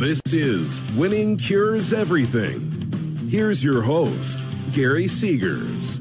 This is Winning Cures Everything. Here's your host, Gary Seegers.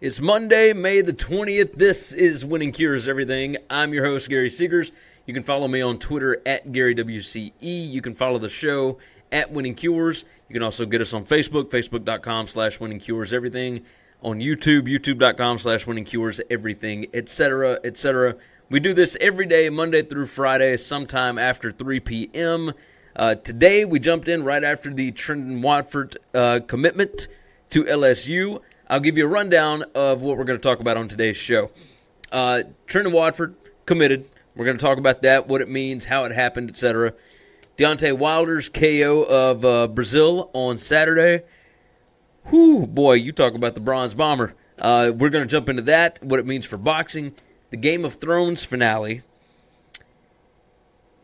It's Monday, May the 20th. This is Winning Cures Everything. I'm your host, Gary Seegers. You can follow me on Twitter at GaryWCE. You can follow the show at Winning Cures. You can also get us on Facebook, facebook.com slash Winning Cures Everything. On YouTube, youtube.com slash Winning Cures Everything, etc., etc. We do this every day, Monday through Friday, sometime after 3 p.m. Uh, today, we jumped in right after the Trendon Watford uh, commitment to LSU. I'll give you a rundown of what we're going to talk about on today's show. Uh, Trendon Watford committed. We're going to talk about that, what it means, how it happened, etc. Deontay Wilder's KO of uh, Breazeale on Saturday. Whew, boy, you talk about the Bronze Bomber. Uh, we're going to jump into that, what it means for boxing the Game of Thrones finale.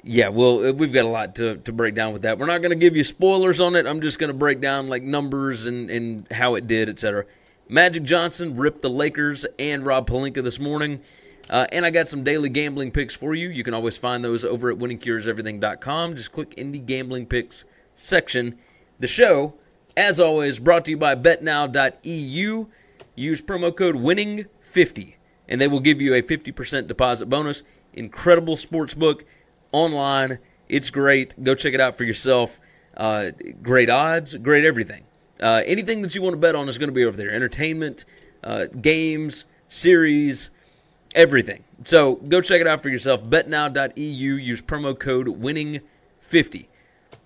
Yeah, well, uh, we've got a lot to, to break down with that. We're not going to give you spoilers on it. I'm just going to break down like numbers and, and how it did, etc. Magic Johnson ripped the Lakers and Rob Pelinka this morning. Uh, and I got some daily gambling picks for you. You can always find those over at winningcureseverything.com. Just click in the gambling picks section. The show, as always, brought to you by betnow.eu. Use promo code WINNING50 and they will give you a 50% deposit bonus. Incredible sports book online. It's great. Go check it out for yourself. Uh, great odds, great everything. Uh, anything that you want to bet on is going to be over there. Entertainment, uh, games, series, everything. So go check it out for yourself. BetNow.eu. Use promo code WINNING50.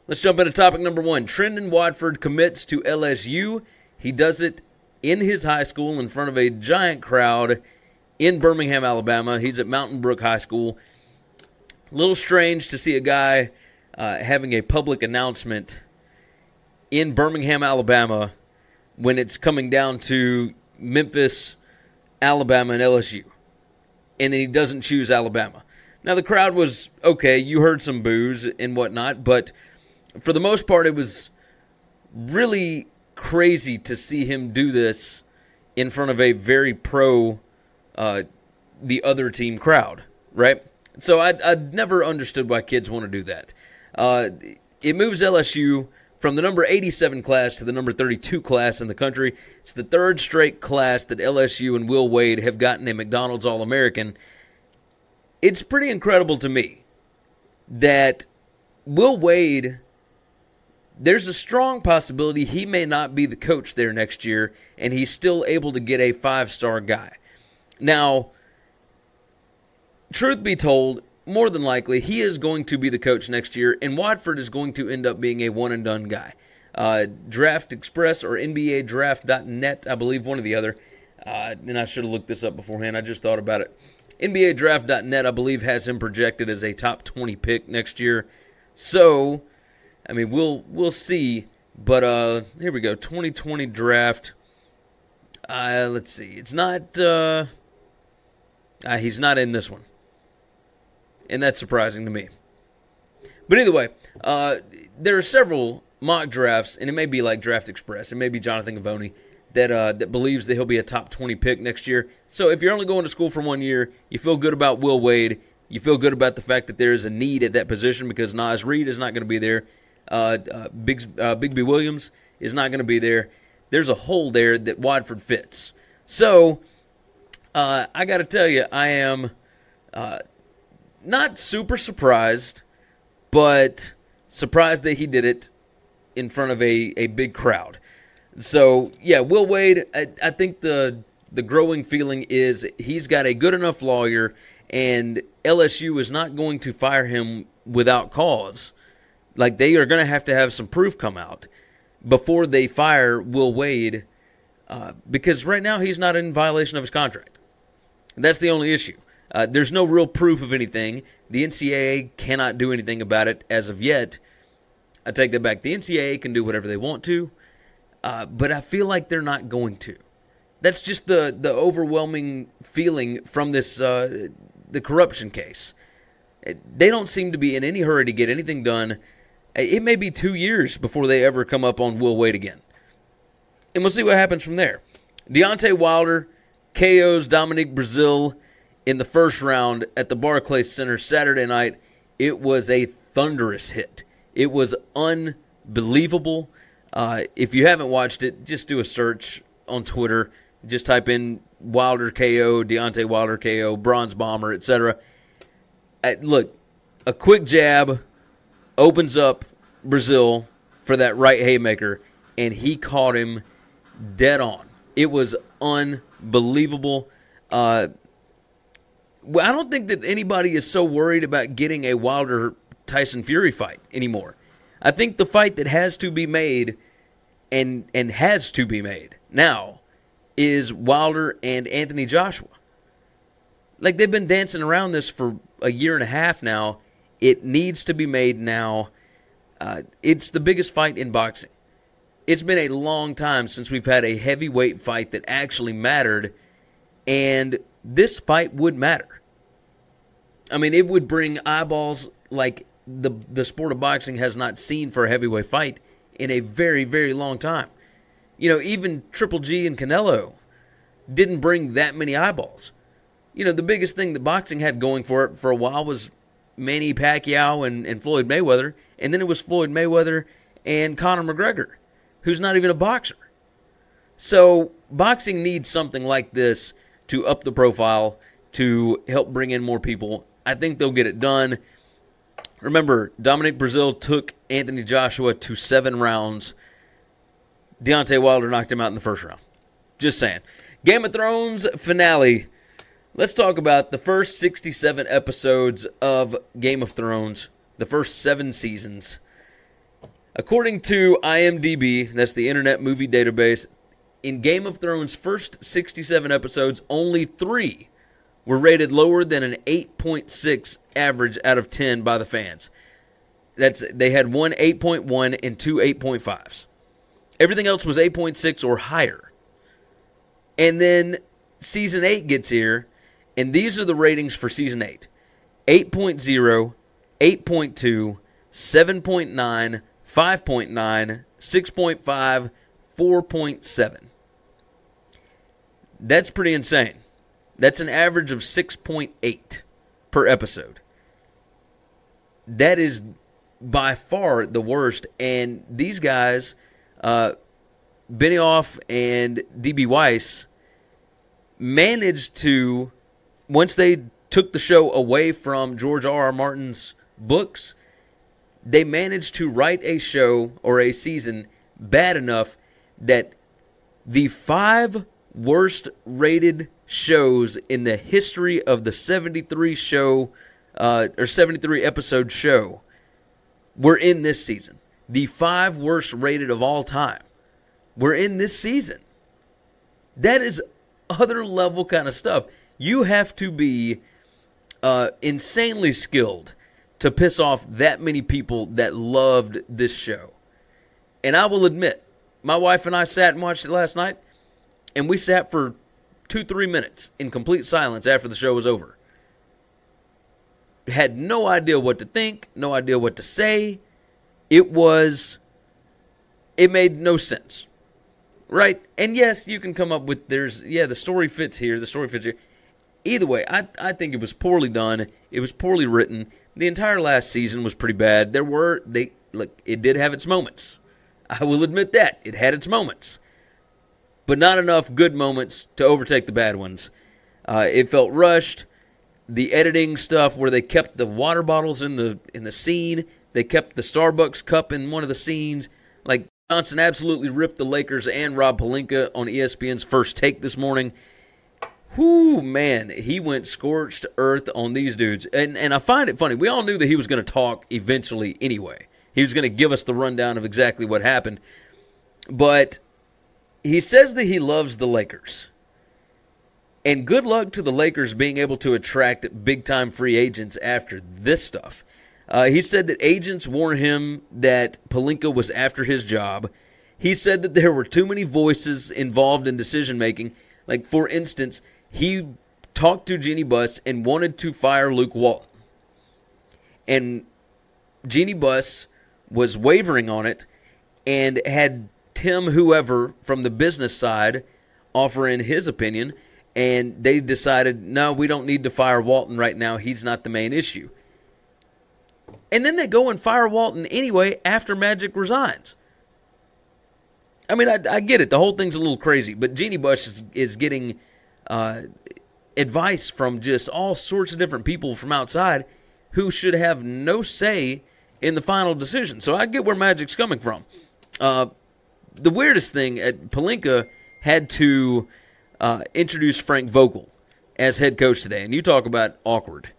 Let's jump into topic number one. Trendon Watford commits to LSU. He does it in his high school in front of a giant crowd in Birmingham, Alabama. He's at Mountain Brook High School. A little strange to see a guy uh, having a public announcement in Birmingham, Alabama, when it's coming down to Memphis, Alabama, and LSU. And then he doesn't choose Alabama. Now, the crowd was okay. You heard some boos and whatnot, but for the most part, it was really crazy to see him do this in front of a very pro uh, the other team crowd, right? So I I never understood why kids want to do that. Uh, it moves LSU from the number 87 class to the number 32 class in the country. It's the third straight class that LSU and Will Wade have gotten a McDonald's All American. It's pretty incredible to me that Will Wade, there's a strong possibility he may not be the coach there next year, and he's still able to get a five star guy. Now, truth be told, more than likely, he is going to be the coach next year, and Watford is going to end up being a one and done guy. Uh, Draft Express or NBA Draft.net, I believe one or the other. Uh, and I should have looked this up beforehand. I just thought about it. NBA Draft.net, I believe, has him projected as a top 20 pick next year. So, I mean, we'll we'll see. But uh, here we go. 2020 draft. Uh, let's see. It's not. Uh, uh, he's not in this one. And that's surprising to me. But either way, uh, there are several mock drafts, and it may be like Draft Express. It may be Jonathan Givony that uh, that believes that he'll be a top 20 pick next year. So if you're only going to school for one year, you feel good about Will Wade. You feel good about the fact that there is a need at that position because Naz Reid is not going to be there. Uh, uh, Big, uh, Bigby Williams is not going to be there. There's a hole there that Watford fits. So uh, I got to tell you, I am uh, not super surprised, but surprised that he did it in front of a, a big crowd. So yeah, Will Wade. I, I think the the growing feeling is he's got a good enough lawyer, and LSU is not going to fire him without cause. Like they are going to have to have some proof come out before they fire Will Wade, uh, because right now he's not in violation of his contract. That's the only issue. Uh, there's no real proof of anything. The NCAA cannot do anything about it as of yet. I take that back. The NCAA can do whatever they want to, uh, but I feel like they're not going to. That's just the the overwhelming feeling from this uh, the corruption case. They don't seem to be in any hurry to get anything done. It may be two years before they ever come up on Will Wade again, and we'll see what happens from there. Deontay Wilder KO's Dominic Breazeale in the first round at the Barclays Center Saturday night. It was a thunderous hit. It was unbelievable. Uh, if you haven't watched it, just do a search on Twitter. Just type in Wilder KO, Deontay Wilder KO, Bronze Bomber, etc. Uh, look, a quick jab opens up Breazeale for that right haymaker, and he caught him dead on. It was unbelievable. Uh, well, I don't think that anybody is so worried about getting a Wilder Tyson Fury fight anymore. I think the fight that has to be made and and has to be made now is Wilder and Anthony Joshua. Like they've been dancing around this for a year and a half now. It needs to be made now. Uh, it's the biggest fight in boxing. It's been a long time since we've had a heavyweight fight that actually mattered, and this fight would matter. I mean, it would bring eyeballs like the the sport of boxing has not seen for a heavyweight fight in a very very long time. You know, even Triple G and Canelo didn't bring that many eyeballs. You know, the biggest thing that boxing had going for it for a while was Manny Pacquiao and, and Floyd Mayweather, and then it was Floyd Mayweather and Conor McGregor, who's not even a boxer. So, boxing needs something like this to up the profile, to help bring in more people. I think they'll get it done. Remember, Dominic Breazeale took Anthony Joshua to seven rounds. Deontay Wilder knocked him out in the first round. Just saying. Game of Thrones finale. Let's talk about the first 67 episodes of Game of Thrones, the first seven seasons. According to IMDb, that's the Internet Movie Database, in Game of Thrones' first 67 episodes, only three were rated lower than an 8.6 average out of 10 by the fans. That's they had one 8.1 and two 8.5s. Everything else was 8.6 or higher. And then season 8 gets here, and these are the ratings for season 8. 8.0, 8.2, 7.9, 5.9, 6.5, 4.7. That's pretty insane. That's an average of 6.8 per episode. That is by far the worst. And these guys, uh, Benioff and DB Weiss, managed to, once they took the show away from George R. R. Martin's books, they managed to write a show or a season bad enough that the five worst rated shows in the history of the 73 show uh, or 73 episode show were in this season. The five worst rated of all time were in this season. That is other level kind of stuff. You have to be uh, insanely skilled to piss off that many people that loved this show. And I will admit, my wife and I sat and watched it last night, and we sat for two, three minutes in complete silence after the show was over. Had no idea what to think, no idea what to say. It was, it made no sense. Right? And yes, you can come up with, there's, yeah, the story fits here, the story fits here. Either way, I, I think it was poorly done. It was poorly written. The entire last season was pretty bad. There were, they, look, it did have its moments. I will admit that. It had its moments but not enough good moments to overtake the bad ones. Uh, it felt rushed. The editing stuff where they kept the water bottles in the in the scene, they kept the Starbucks cup in one of the scenes. Like Johnson absolutely ripped the Lakers and Rob Pelinka on ESPN's first take this morning. Whoo, man, he went scorched earth on these dudes. And and I find it funny. We all knew that he was going to talk eventually anyway. He was going to give us the rundown of exactly what happened. But he says that he loves the Lakers. And good luck to the Lakers being able to attract big time free agents after this stuff. Uh, he said that agents warned him that Pelinka was after his job. He said that there were too many voices involved in decision making. Like, for instance, he talked to Jeanie Buss and wanted to fire Luke Walton. And Jeanie Buss was wavering on it and had Tim, whoever from the business side, offer in his opinion. And they decided, no, we don't need to fire Walton right now. He's not the main issue. And then they go and fire Walton anyway after Magic resigns. I mean, I, I get it. The whole thing's a little crazy, but Jeanie Buss is, is getting uh, advice from just all sorts of different people from outside who should have no say in the final decision. So I get where Magic's coming from. Uh, the weirdest thing, at Pelinka had to uh, introduce Frank Vogel as head coach today, and you talk about awkward.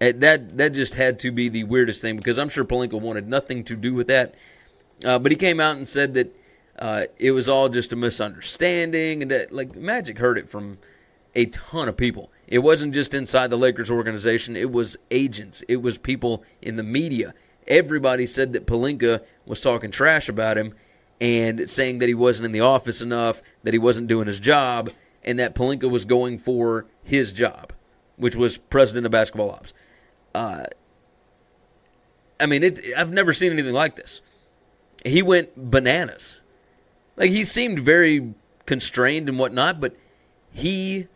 That that just had to be the weirdest thing because I'm sure Pelinka wanted nothing to do with that. Uh, but he came out and said that uh, it was all just a misunderstanding, and that like Magic heard it from a ton of people. It wasn't just inside the Lakers organization; it was agents, it was people in the media. Everybody said that Pelinka was talking trash about him and saying that he wasn't in the office enough, that he wasn't doing his job, and that Pelinka was going for his job, which was president of basketball ops. Uh, I mean, it, I've never seen anything like this. He went bananas. Like, he seemed very constrained and whatnot, but he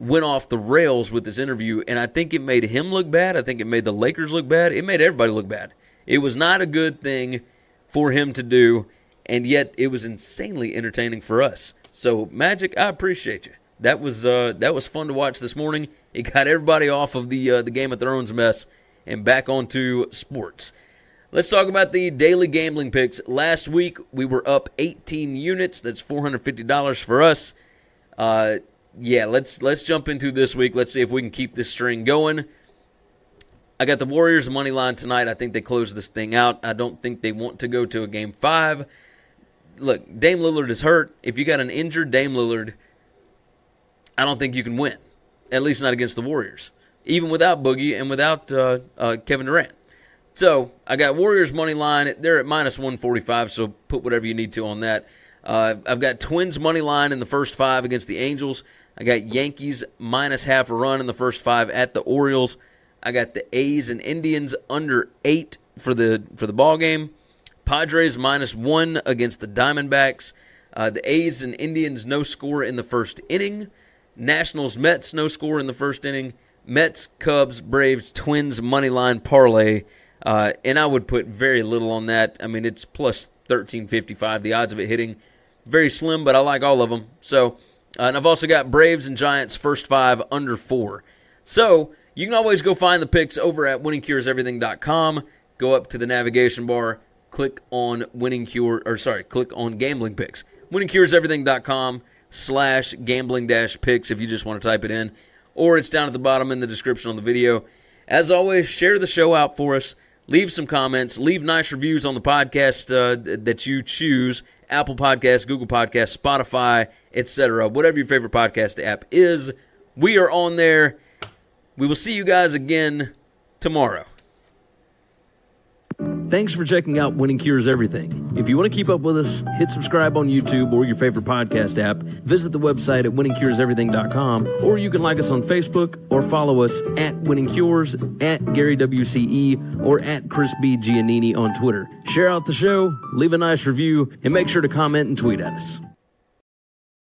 went off the rails with this interview, and I think it made him look bad. I think it made the Lakers look bad. It made everybody look bad. It was not a good thing for him to do, and yet it was insanely entertaining for us. So, Magic, I appreciate you. That was uh, that was fun to watch this morning. It got everybody off of the uh, the Game of Thrones mess and back onto sports. Let's talk about the daily gambling picks. Last week we were up 18 units. That's $450 for us. Uh, yeah, let's let's jump into this week. Let's see if we can keep this string going. I got the Warriors money line tonight. I think they close this thing out. I don't think they want to go to a game five. Look, Dame Lillard is hurt. If you got an injured Dame Lillard, I don't think you can win. At least not against the Warriors, even without Boogie and without uh, uh, Kevin Durant. So I got Warriors money line. They're at minus 145. So put whatever you need to on that. Uh, I've got Twins money line in the first five against the Angels. I got Yankees minus half a run in the first five at the Orioles. I got the A's and Indians under eight for the for the ball game. Padres minus one against the Diamondbacks. Uh, the A's and Indians no score in the first inning. Nationals Mets no score in the first inning. Mets Cubs Braves Twins money line parlay. Uh, and I would put very little on that. I mean it's plus thirteen fifty five. The odds of it hitting very slim, but I like all of them. So uh, and I've also got Braves and Giants first five under four. So you can always go find the picks over at winningcureseverything.com. Go up to the navigation bar, click on winning cure, or sorry, click on gambling picks. Winningcureseverything.com slash gambling dash picks if you just want to type it in. Or it's down at the bottom in the description on the video. As always, share the show out for us. Leave some comments. Leave nice reviews on the podcast uh, that you choose Apple Podcasts, Google Podcasts, Spotify, etc. Whatever your favorite podcast app is, we are on there. We will see you guys again tomorrow. Thanks for checking out Winning Cures Everything. If you want to keep up with us, hit subscribe on YouTube or your favorite podcast app. Visit the website at winningcureseverything.com, or you can like us on Facebook or follow us at Winning Cures, at Gary WCE, or at Chris B. Giannini on Twitter. Share out the show, leave a nice review, and make sure to comment and tweet at us.